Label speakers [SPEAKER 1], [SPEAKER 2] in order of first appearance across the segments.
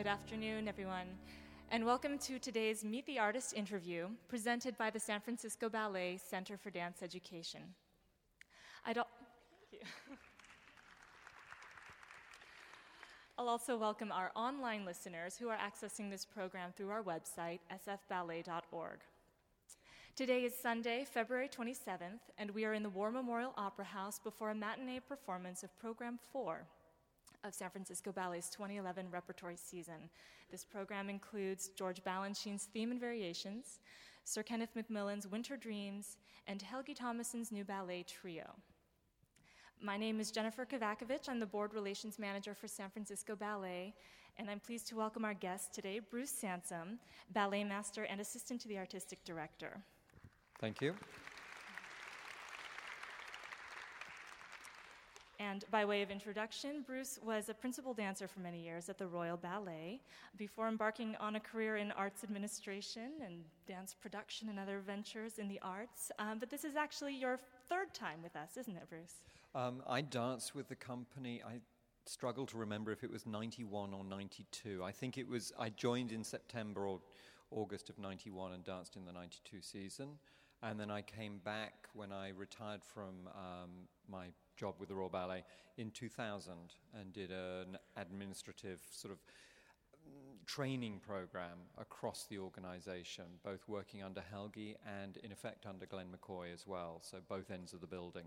[SPEAKER 1] Good afternoon, everyone, and welcome to today's Meet the Artist interview presented by the San Francisco Ballet Center for Dance Education. I'd al- I'll also welcome our online listeners who are accessing this program through our website, sfballet.org. Today is Sunday, February 27th, and we are in the War Memorial Opera House before a matinee performance of Program 4 of San Francisco Ballet's 2011 repertory season. This program includes George Balanchine's Theme and Variations, Sir Kenneth Macmillan's Winter Dreams, and Helgi Tomasson's new ballet trio. My name is Jennifer Kovacevich. I'm the Board Relations Manager for San Francisco Ballet, and I'm pleased to welcome our guest today, Bruce Sansom, ballet master and assistant to the artistic director.
[SPEAKER 2] Thank you.
[SPEAKER 1] And by way of introduction, Bruce was a principal dancer for many years at the Royal Ballet before embarking on a career in arts administration and dance production and other ventures in the arts. Um, but this is actually your third time with us, isn't it, Bruce?
[SPEAKER 2] Um, I danced with the company. I struggle to remember if it was 91 or 92. I think it was, I joined in September or August of 91 and danced in the 92 season. And then I came back when I retired from um, my job with the Royal Ballet in 2000 and did an administrative sort of mm, training program across the organization, both working under Helgi and, in effect, under Glenn McCoy as well, so both ends of the building.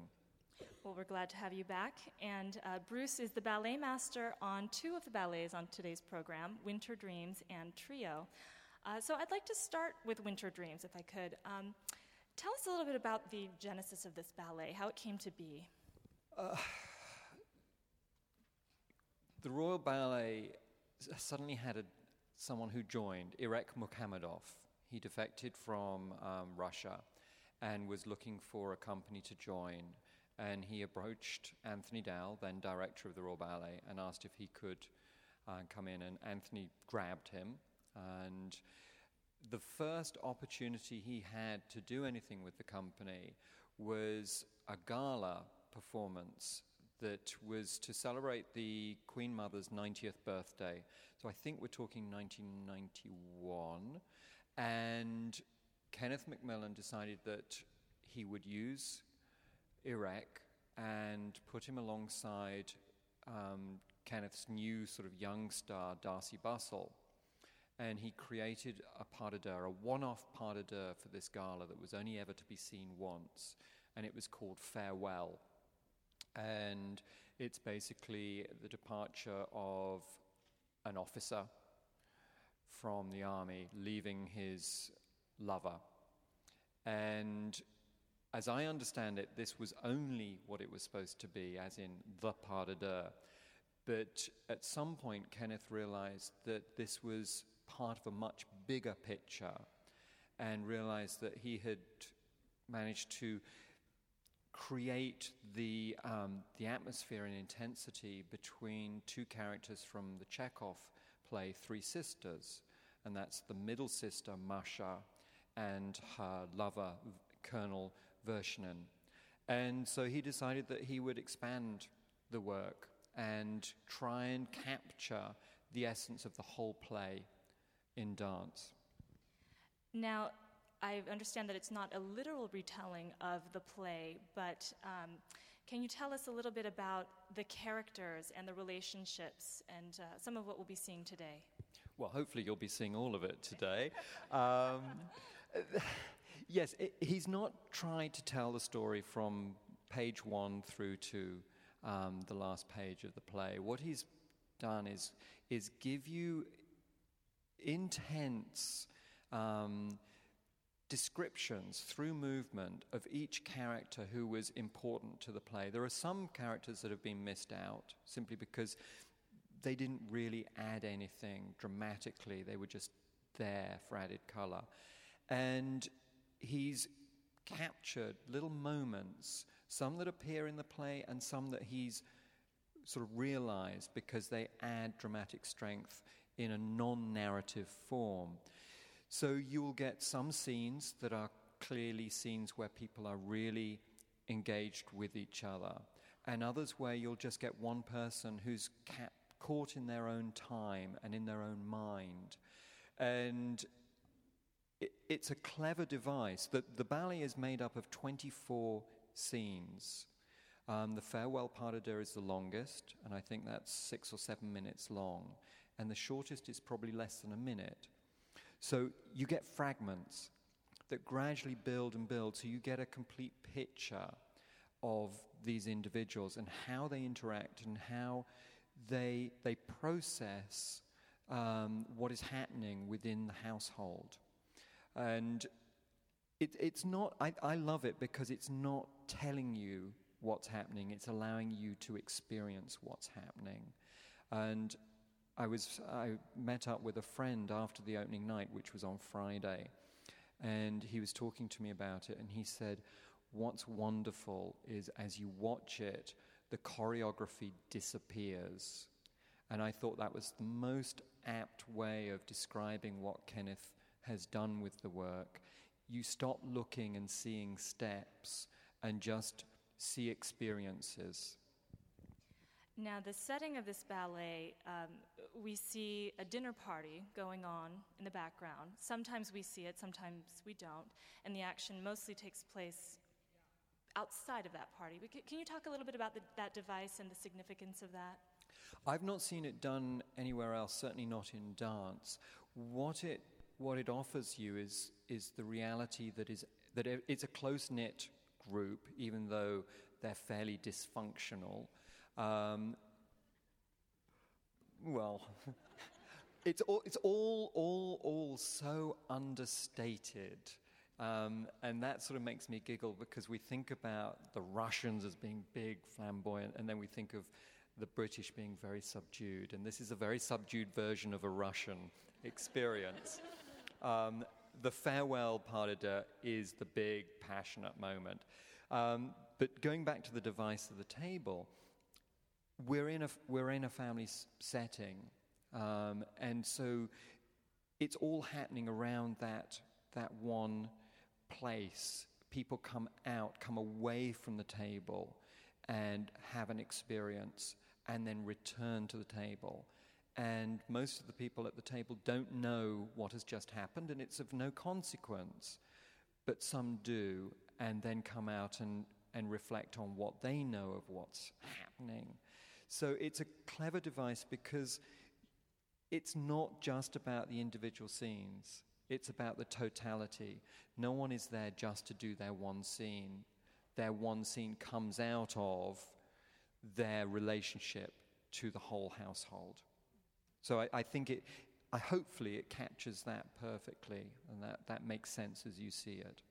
[SPEAKER 1] Well, we're glad to have you back. And uh, Bruce is the ballet master on two of the ballets on today's program Winter Dreams and Trio. Uh, so I'd like to start with Winter Dreams, if I could. Um, tell us a little bit about the genesis of this ballet, how it came to be. Uh,
[SPEAKER 2] the Royal Ballet suddenly had a, someone who joined, Irek Mukhamedov. He defected from um, Russia and was looking for a company to join. And he approached Anthony Dowell, then director of the Royal Ballet, and asked if he could uh, come in. And Anthony grabbed him. And the first opportunity he had to do anything with the company was a gala performance that was to celebrate the Queen Mother's 90th birthday. So I think we're talking 1991. And Kenneth Macmillan decided that he would use Irek and put him alongside um, Kenneth's new sort of young star, Darcey Bussell. And he created a pas de deux, a one off pas de deux for this gala that was only ever to be seen once. And it was called Farewell. And it's basically the departure of an officer from the army leaving his lover. And as I understand it, this was only what it was supposed to be, as in the pas de deux. But at some point, Kenneth realized that this was part of a much bigger picture and realized that he had managed to create the, um, the atmosphere and intensity between two characters from the Chekhov play Three Sisters, and that's the middle sister, Masha, and her lover, Colonel Vershinin. And so he decided that he would expand the work and try and capture the essence of the whole play in dance.
[SPEAKER 1] Now, I understand that it's not a literal retelling of the play, but um, can you tell us a little bit about the characters and the relationships and uh, some of what we'll be seeing today?
[SPEAKER 2] Well, hopefully, you'll be seeing all of it today. Um, yes, it, he's not tried to tell the story from page one through to um, the last page of the play. What he's done is, is give you intense. Um, descriptions through movement of each character who was important to the play. There are some characters that have been missed out simply because they didn't really add anything dramatically, they were just there for added color. And he's captured little moments, some that appear in the play and some that he's sort of realized because they add dramatic strength in a non narrative form. So you'll get some scenes that are clearly scenes where people are really engaged with each other, and others where you'll just get one person who's cap- caught in their own time and in their own mind. And it, it's a clever device. The, the ballet is made up of 24 scenes. Um, the farewell pas de deux is the longest, and I think that's six or seven minutes long. And the shortest is probably less than a minute. So you get fragments that gradually build and build, so you get a complete picture of these individuals and how they interact and how they, they process um, what is happening within the household. And it, it's not, I, I love it because it's not telling you what's happening, it's allowing you to experience what's happening. And I was I met up with a friend after the opening night, which was on Friday, and he was talking to me about it, and he said, "What's wonderful is as you watch it, the choreography disappears." And I thought that was the most apt way of describing what Kenneth has done with the work. You stop looking and seeing steps and just see experiences.
[SPEAKER 1] Now, the setting of this ballet, um, we see a dinner party going on in the background. Sometimes we see it, sometimes we don't. And the action mostly takes place outside of that party. Can you talk a little bit about the, that device and the significance of that?
[SPEAKER 2] I've not seen it done anywhere else, certainly not in dance. What it, what it offers you is, is the reality that, is, that it's a close knit group, even though they're fairly dysfunctional. Um, well, it's all, it's all, all, all so understated. Um, and that sort of makes me giggle because we think about the Russians as being big, flamboyant, and then we think of the British being very subdued. And this is a very subdued version of a Russian experience. Um, the farewell pas de is the big, passionate moment. Um, but going back to the device of the table, we're in a, we're in a family s- setting. Um, and so it's all happening around that, that one place. People come out, come away from the table, and have an experience, and then return to the table. And most of the people at the table don't know what has just happened, and it's of no consequence. But some do, and then come out and, and reflect on what they know of what's happening. So it's a clever device because it's not just about the individual scenes, it's about the totality. No one is there just to do their one scene. Their one scene comes out of their relationship to the whole household. So I, I think it, I, hopefully it captures that perfectly, and that, that makes sense as you see it.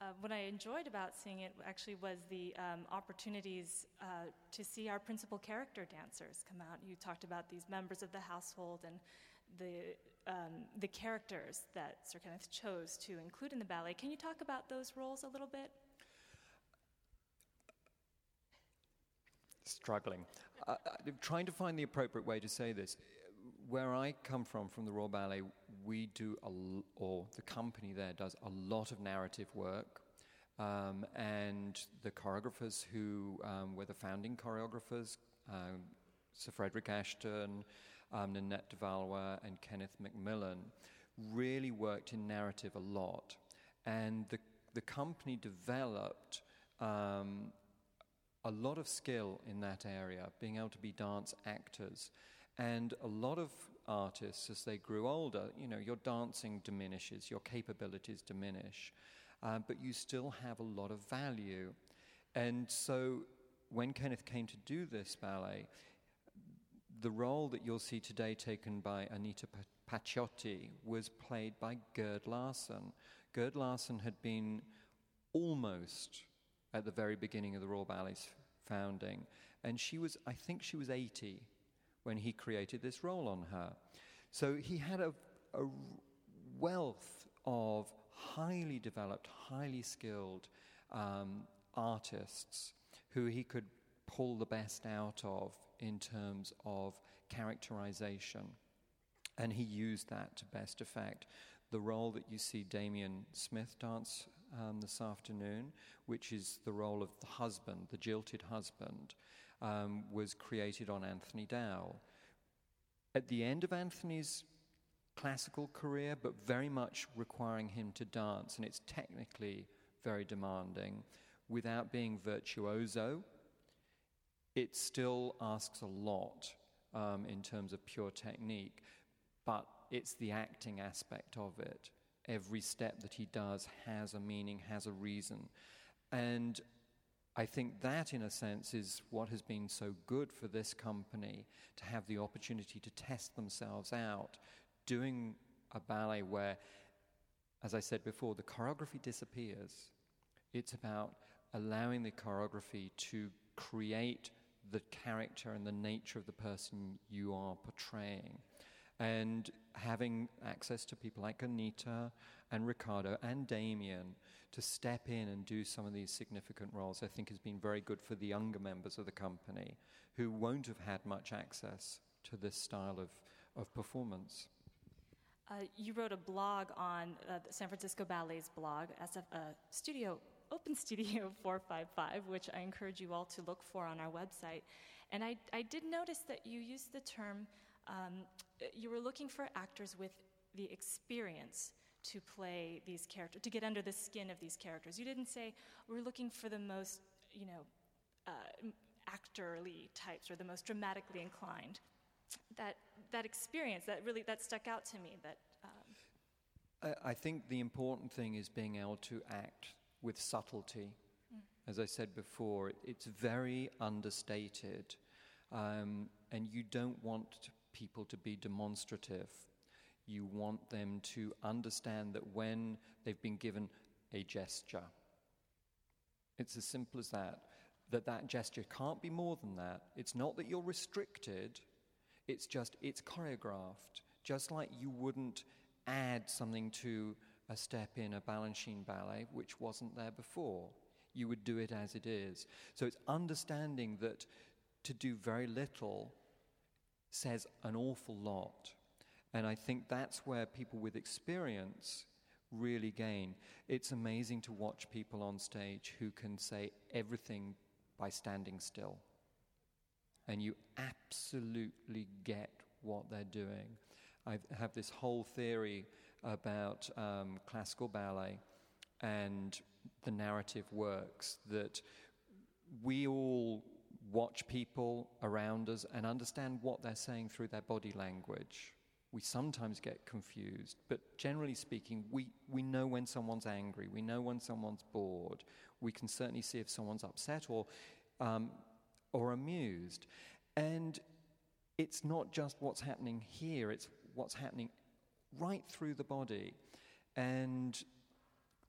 [SPEAKER 1] Uh, what I enjoyed about seeing it actually was the um, opportunities uh, to see our principal character dancers come out. You talked about these members of the household and the, um, the characters that Sir Kenneth chose to include in the ballet. Can you talk about those roles a little bit?
[SPEAKER 2] Struggling. Uh, trying to find the appropriate way to say this. Where I come from, from the Royal Ballet, we do, or the company there does a lot of narrative work. Um, and the choreographers who um, were the founding choreographers, um, Sir Frederick Ashton, um, Ninette de Valois, and Kenneth Macmillan, really worked in narrative a lot. And the, the company developed um, a lot of skill in that area, being able to be dance actors. And a lot of artists, as they grew older, you know, your dancing diminishes, your capabilities diminish, uh, but you still have a lot of value. And so when Kenneth came to do this ballet, the role that you'll see today taken by Anita Paciotti was played by Gerd Larsen. Gerd Larsen had been almost at the very beginning of the Royal Ballet's founding, and she was, I think she was 80 when he created this role on her. So he had a, a wealth of highly developed, highly skilled um, artists who he could pull the best out of in terms of characterization. And he used that to best effect. The role that you see Damian Smith dance um, this afternoon, which is the role of the husband, the jilted husband, um, was created on Anthony Dowell. at the end of Anthony's classical career, but very much requiring him to dance, and it's technically very demanding. Without being virtuoso, it still asks a lot um, in terms of pure technique, but it's the acting aspect of it. Every step that he does has a meaning, has a reason. And I think that, in a sense, is what has been so good for this company to have the opportunity to test themselves out, doing a ballet where, as I said before, the choreography disappears. It's about allowing the choreography to create the character and the nature of the person you are portraying. And having access to people like Anita and Ricardo and Damian to step in and do some of these significant roles, I think has been very good for the younger members of the company who won't have had much access to this style of, of performance.
[SPEAKER 1] Uh, you wrote a blog on uh, the San Francisco Ballet's blog, SF, uh, Studio Open Studio 455, which I encourage you all to look for on our website. And I, I did notice that you used the term, um, you were looking for actors with the experience to play these characters, to get under the skin of these characters. You didn't say, we're looking for the most, you know, uh, actorly types or the most dramatically inclined. That, that experience, that really, that stuck out to me. That,
[SPEAKER 2] um I, I think the important thing is being able to act with subtlety. Mm. As I said before, it's very understated, um, and you don't want people to be demonstrative. You want them to understand that when they've been given a gesture, it's as simple as that, that that gesture can't be more than that. It's not that you're restricted, it's just, it's choreographed. Just like you wouldn't add something to a step in a Balanchine ballet which wasn't there before. You would do it as it is. So it's understanding that to do very little says an awful lot. And I think that's where people with experience really gain. It's amazing to watch people on stage who can say everything by standing still. And you absolutely get what they're doing. I have this whole theory about um, classical ballet and the narrative works that we all watch people around us and understand what they're saying through their body language. We sometimes get confused, but generally speaking, we, we know when someone's angry, we know when someone's bored, we can certainly see if someone's upset or, um, or amused. And it's not just what's happening here, it's what's happening right through the body. And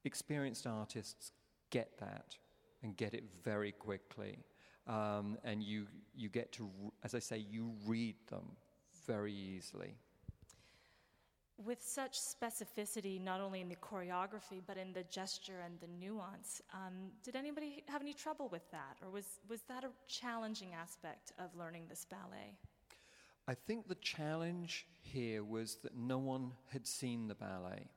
[SPEAKER 2] experienced artists get that and get it very quickly. Um, and you, you get to, as I say, you read them very easily.
[SPEAKER 1] With such specificity, not only in the choreography, but in the gesture and the nuance, um, did anybody have any trouble with that? Or was, was that a challenging aspect of learning this ballet?
[SPEAKER 2] I think the challenge here was that no one had seen the ballet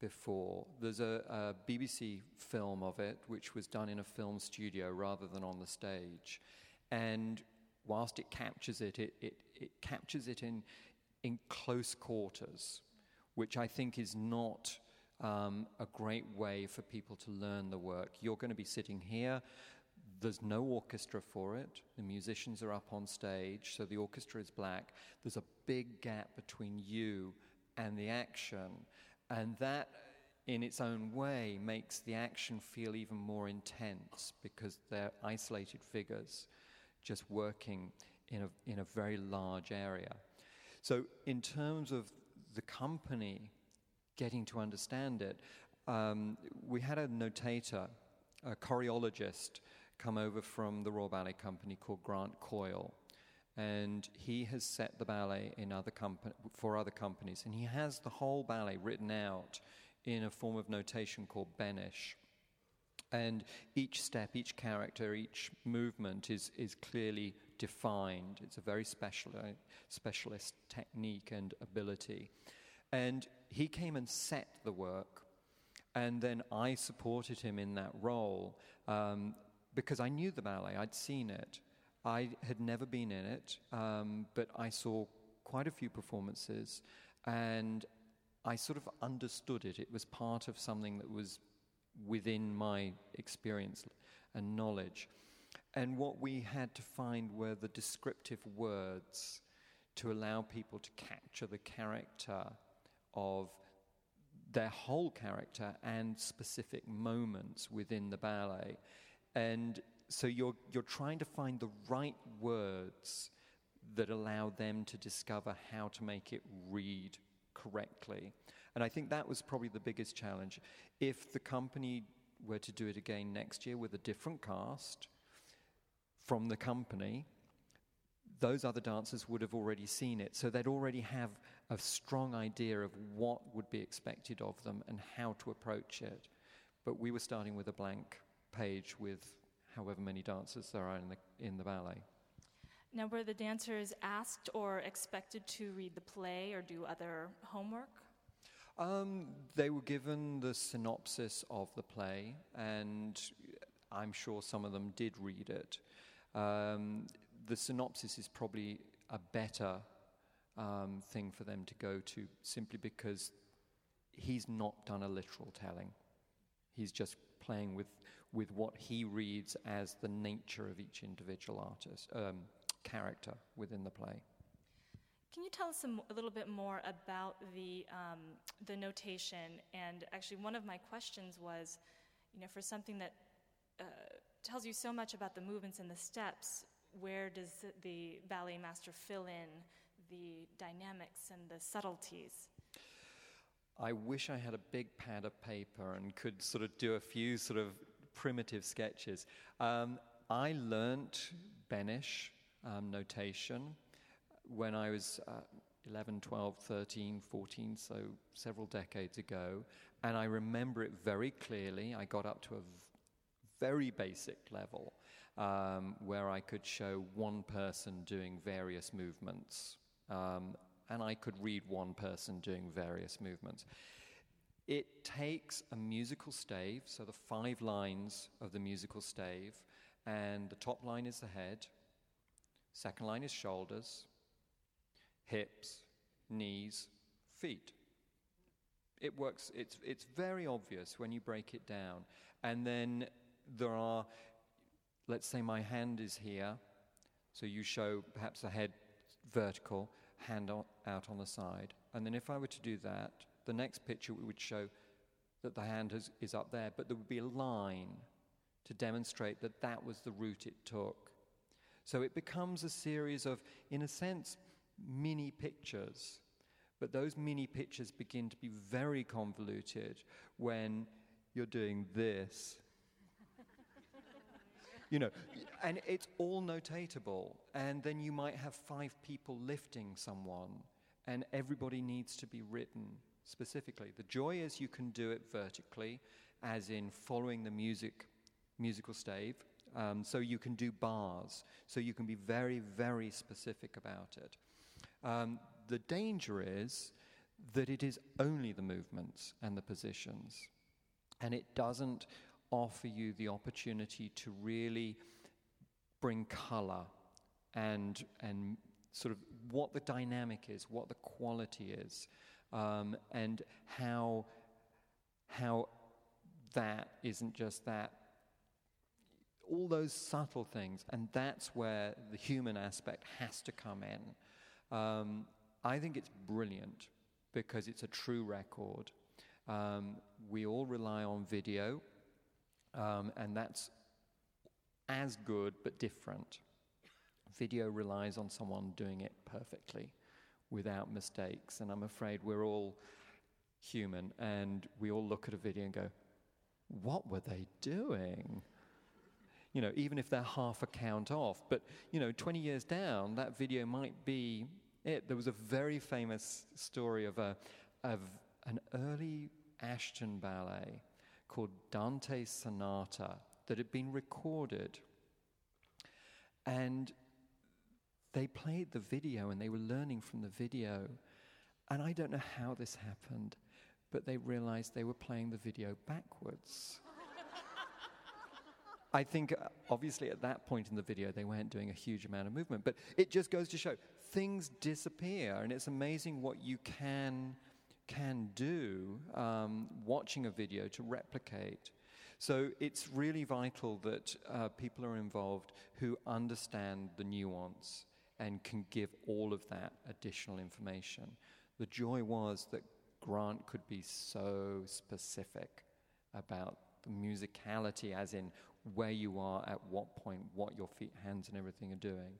[SPEAKER 2] before. There's a, a, BBC film of it, which was done in a film studio rather than on the stage. And whilst it captures it, it, it, it captures it in, in close quarters, which I think is not um, a great way for people to learn the work. You're going to be sitting here there's no orchestra for it. The musicians are up on stage, so the orchestra is black. There's a big gap between you and the action. And that, in its own way, makes the action feel even more intense because they're isolated figures just working in a, in a very large area. So, in terms of the company getting to understand it, um, we had a notator, a choreologist come over from the Royal Ballet Company called Grant Coyle. And he has set the ballet in other compa- for other companies. And he has the whole ballet written out in a form of notation called Benesh. And each step, each character, each movement is, is clearly defined. It's a very special, specialist technique and ability. And he came and set the work, and then I supported him in that role. Um, because I knew the ballet, I'd seen it. I had never been in it, um, but I saw quite a few performances, and I sort of understood it. It was part of something that was within my experience and knowledge. And what we had to find were the descriptive words to allow people to capture the character of their whole character and specific moments within the ballet. And so you're, you're trying to find the right words that allow them to discover how to make it read correctly. And I think that was probably the biggest challenge. If the company were to do it again next year with a different cast from the company, those other dancers would have already seen it. So they'd already have a strong idea of what would be expected of them and how to approach it. But we were starting with a blank page with however many dancers there are in the, in the ballet.
[SPEAKER 1] Now, were the dancers asked or expected to read the play or do other homework?
[SPEAKER 2] Um, they were given the synopsis of the play, and I'm sure some of them did read it. Um, the synopsis is probably a better um, thing for them to go to simply because he's not done a literal telling. He's just playing with, with what he reads as the nature of each individual artist, um, character within the play.
[SPEAKER 1] Can you tell us some, a little bit more about the, um, the notation? And actually, one of my questions was, you know, for something that uh, tells you so much about the movements and the steps, where does the ballet master fill in the dynamics and the subtleties?
[SPEAKER 2] I wish I had a big pad of paper and could sort of do a few sort of primitive sketches. Um, I learnt Benesh um, notation when I was uh, 11, 12, 13, 14, so several decades ago, and I remember it very clearly. I got up to a v- very basic level um, where I could show one person doing various movements, um, and I could read one person doing various movements. It takes a musical stave, so the five lines of the musical stave, and the top line is the head, second line is shoulders, hips, knees, feet. It works, it's, it's very obvious when you break it down. And then there are, let's say my hand is here, so you show perhaps the head vertical, hand on, out on the side. And then if I were to do that, the next picture would show that the hand is, is up there, but there would be a line to demonstrate that that was the route it took. So it becomes a series of, in a sense, mini pictures. But those mini pictures begin to be very convoluted when you're doing this. You know, and it's all notatable. And then you might have five people lifting someone, and everybody needs to be written specifically. The joy is you can do it vertically, as in following the music, musical stave. Um, so you can do bars. So you can be very, very specific about it. Um, the danger is that it is only the movements and the positions, and it doesn't offer you the opportunity to really bring color and and sort of what the dynamic is, what the quality is, um, and how how that isn't just that. All those subtle things, and that's where the human aspect has to come in. Um, I think it's brilliant because it's a true record. Um, we all rely on video, um, and that's as good but different. Video relies on someone doing it perfectly without mistakes, and I'm afraid we're all human and we all look at a video and go, What were they doing? You know, even if they're half a count off. But, you know, 20 years down, that video might be it. There was a very famous story of, a, of an early Ashton ballet called Dante's Sonata that had been recorded. And they played the video and they were learning from the video. And I don't know how this happened, but they realized they were playing the video backwards. I think uh, obviously at that point in the video they weren't doing a huge amount of movement, but it just goes to show things disappear, and it's amazing what you can can do um, watching a video to replicate. So it's really vital that uh, people are involved who understand the nuance and can give all of that additional information. The joy was that Grant could be so specific about the musicality, as in where you are at what point, what your feet, hands, and everything are doing.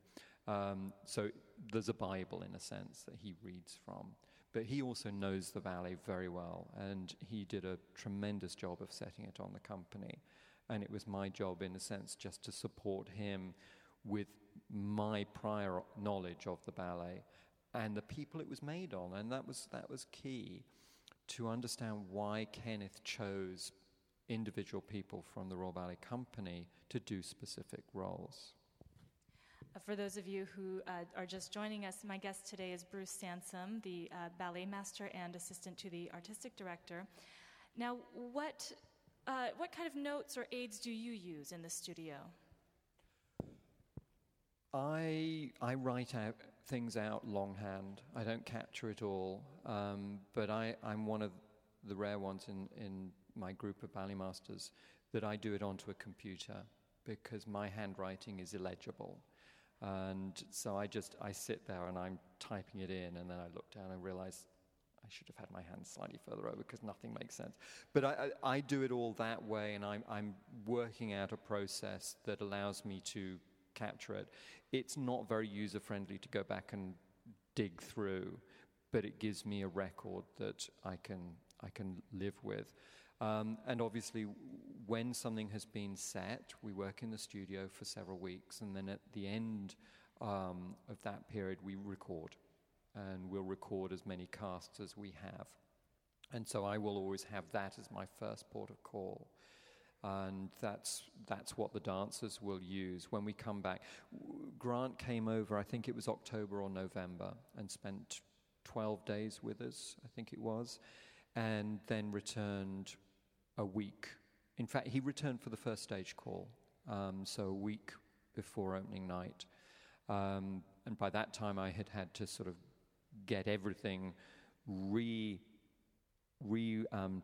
[SPEAKER 2] Um, so there's a Bible in a sense that he reads from. But he also knows the ballet very well, and he did a tremendous job of setting it on the company. And it was my job, in a sense, just to support him with my prior knowledge of the ballet and the people it was made on. And that was, that was key to understand why Kenneth chose individual people from the Royal Ballet Company to do specific roles.
[SPEAKER 1] Uh, for those of you who uh, are just joining us, my guest today is Bruce Sansom, the uh, ballet master and assistant to the artistic director. Now, what, uh, what kind of notes or aids do you use in the studio?
[SPEAKER 2] I, I write out things out longhand. I don't capture it all, um, but I, I'm one of the rare ones in, in my group of ballet masters that I do it onto a computer because my handwriting is illegible. And so I just, I sit there and I'm typing it in, and then I look down and realize I should have had my hands slightly further over because nothing makes sense. But I, I, I, do it all that way, and I'm, I'm working out a process that allows me to capture it. It's not very user friendly to go back and dig through, but it gives me a record that I can, I can live with. Um, and obviously, when something has been set, we work in the studio for several weeks, and then at the end um, of that period, we record. And we'll record as many casts as we have. And so I will always have that as my first port of call. And that's, that's what the dancers will use when we come back. Grant came over, I think it was October or November, and spent 12 days with us, I think it was, and then returned a week. In fact, he returned for the first stage call, um, so a week before opening night. Um, and by that time, I had had to sort of get everything re, re, um,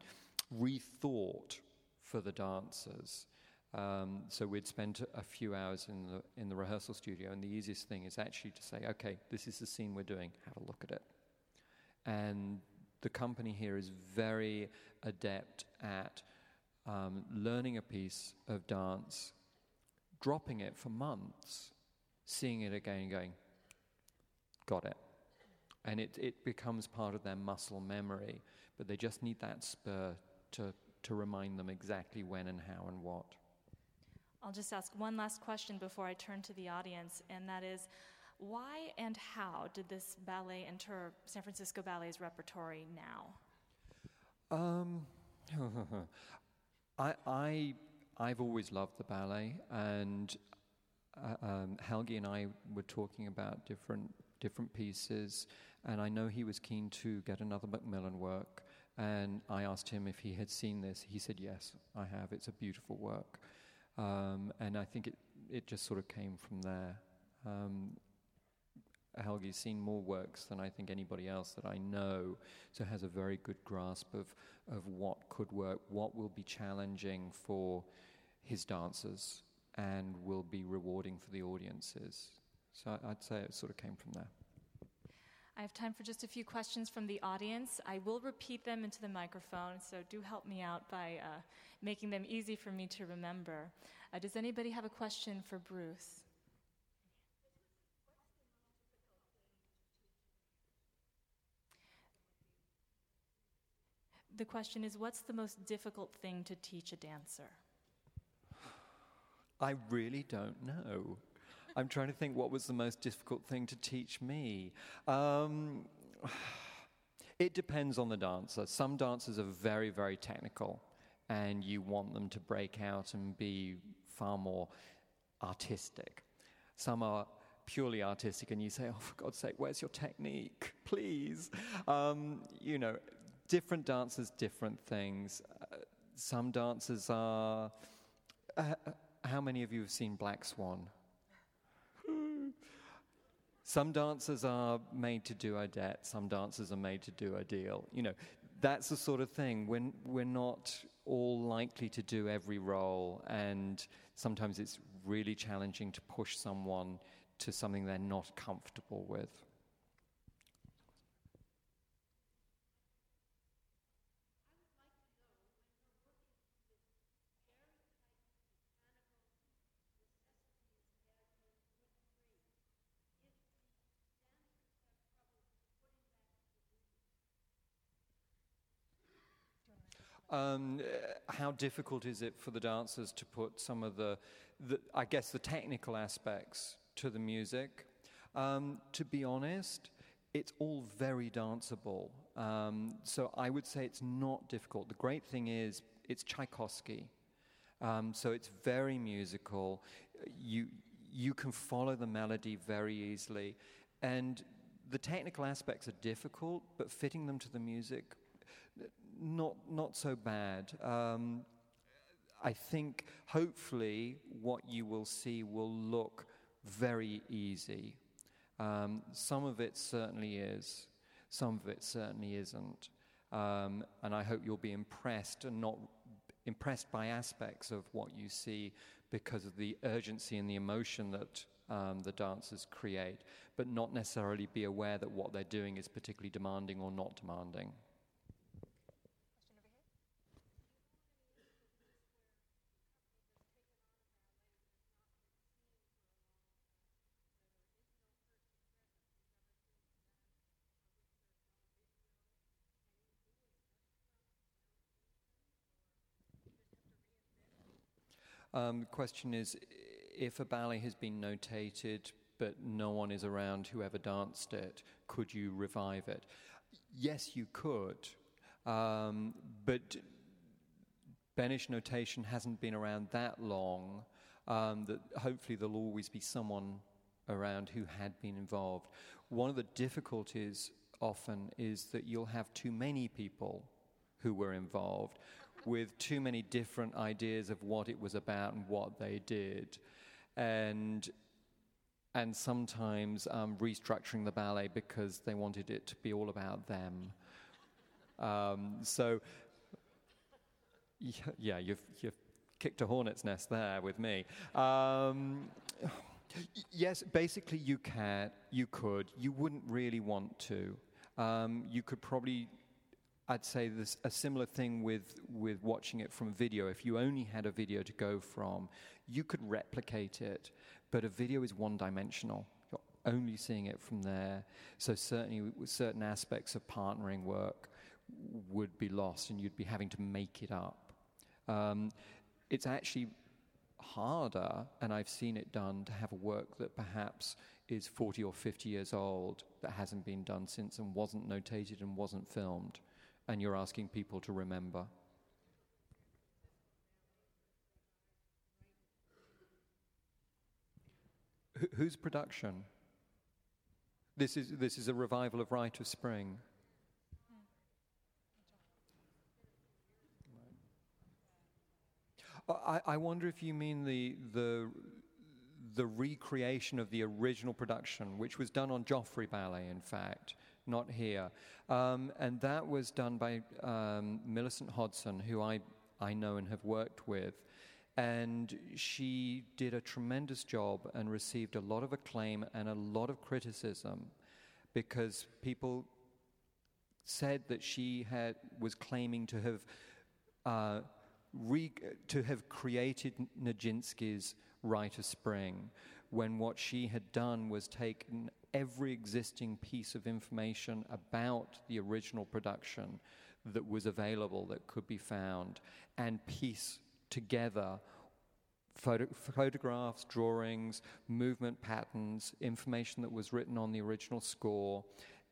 [SPEAKER 2] rethought for the dancers. Um, so we'd spent a few hours in the in the rehearsal studio, and the easiest thing is actually to say, "Okay, this is the scene we're doing. Have a look at it." And the company here is very adept at um, learning a piece of dance, dropping it for months, seeing it again, going, got it. And it, it becomes part of their muscle memory, but they just need that spur to, to remind them exactly when and how and what.
[SPEAKER 1] I'll just ask one last question before I turn to the audience, and that is why and how did this ballet enter San Francisco Ballet's repertory now?
[SPEAKER 2] Um, I, I, I've always loved the ballet, and uh, um, Helgi and I were talking about different different pieces, and I know he was keen to get another Macmillan work. And I asked him if he had seen this. He said, "Yes, I have. It's a beautiful work." Um, and I think it it just sort of came from there. Um, Helgi's seen more works than I think anybody else that I know, so has a very good grasp of, of what could work, what will be challenging for his dancers, and will be rewarding for the audiences. So I'd say it sort of came from there.
[SPEAKER 1] I have time for just a few questions from the audience. I will repeat them into the microphone, so do help me out by uh, making them easy for me to remember. Uh, does anybody have a question for Bruce? The question is what's the most difficult thing to teach a dancer?
[SPEAKER 2] I really don't know. I'm trying to think what was the most difficult thing to teach me. Um, it depends on the dancer. Some dancers are very, very technical, and you want them to break out and be far more artistic. Some are purely artistic, and you say, "Oh, for God's sake, where's your technique, please?" Um, you know, different dancers, different things. Uh, some dancers are uh, how many of you have seen Black Swan? some dancers are made to do Odette, some dancers are made to do Odile. You know, that's the sort of thing. When we're not all likely to do every role, and sometimes it's really challenging to push someone to something they're not comfortable with. Um, how difficult is it for the dancers to put some of the, the I guess, the technical aspects to the music? Um, to be honest, it's all very danceable. Um, so I would say it's not difficult. The great thing is it's Tchaikovsky. Um, so it's very musical. You, you can follow the melody very easily. And the technical aspects are difficult, but fitting them to the music not not so bad. Um, I think hopefully what you will see will look very easy. Um, some of it certainly is, some of it certainly isn't. Um, and I hope you'll be impressed and not impressed by aspects of what you see because of the urgency and the emotion that um, the dancers create, but not necessarily be aware that what they're doing is particularly demanding or not demanding. Um, the question is if a ballet has been notated but no one is around who ever danced it, could you revive it? Yes, you could. Um, but Benesh notation hasn't been around that long. Um, that hopefully there'll always be someone around who had been involved. One of the difficulties often is that you'll have too many people who were involved, with too many different ideas of what it was about and what they did. And and sometimes um, restructuring the ballet because they wanted it to be all about them. Um, so, yeah, you've, you've kicked a hornet's nest there with me. Um, yes, basically, you can, you could. You wouldn't really want to. Um, you could probably I'd say this, a similar thing with, with watching it from video. If you only had a video to go from, you could replicate it, but a video is one dimensional. You're only seeing it from there. So, certainly, certain aspects of partnering work would be lost, and you'd be having to make it up. Um, it's actually harder, and I've seen it done, to have a work that perhaps is 40 or 50 years old that hasn't been done since and wasn't notated and wasn't filmed and you're asking people to remember. H- whose production? This is, this is a revival of Rite of Spring. I, I wonder if you mean the, the, the recreation of the original production, which was done on Joffrey Ballet, in fact not here. Um, and that was done by um, Millicent Hodson, who I, I know and have worked with. And she did a tremendous job and received a lot of acclaim and a lot of criticism because people said that she had, was claiming to have, uh, re, to have created Nijinsky's Rite of Spring, when what she had done was taken every existing piece of information about the original production that was available that could be found and piece together photo- photographs, drawings, movement patterns, information that was written on the original score,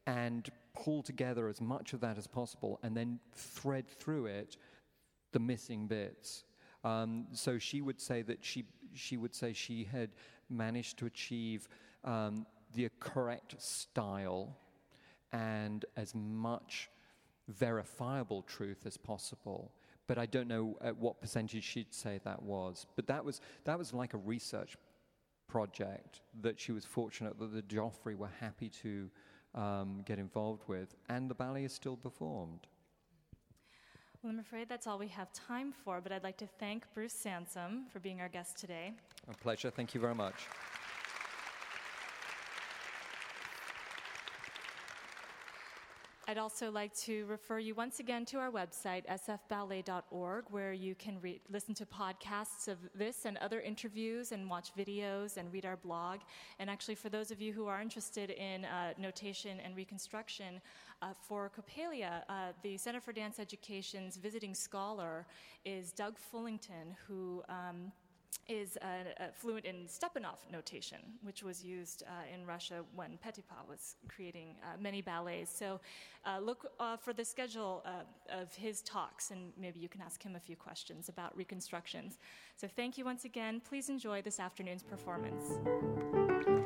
[SPEAKER 2] and pull together as much of that as possible and then thread through it the missing bits. Um, so she would say that she, she would say she had managed to achieve um, the correct style and as much verifiable truth as possible, but I don't know at what percentage she'd say that was. But that was that was like a research project that she was fortunate that the Joffrey were happy to um, get involved with, and the ballet is still performed.
[SPEAKER 1] Well, I'm afraid that's all we have time for, but I'd like to thank Bruce Sansom for being our guest today.
[SPEAKER 2] A pleasure. Thank you very much.
[SPEAKER 1] I'd also like to refer you once again to our website, sfballet.org, where you can re- listen to podcasts of this and other interviews and watch videos and read our blog. And actually, for those of you who are interested in uh, notation and reconstruction, uh, for Coppelia, uh, the Center for Dance Education's visiting scholar is Doug Fullington, who um, is uh, fluent in Stepanov notation, which was used uh, in Russia when Petipa was creating uh, many ballets. So uh, look uh, for the schedule uh, of his talks, and maybe you can ask him a few questions about reconstructions. So thank you once again. Please enjoy this afternoon's performance.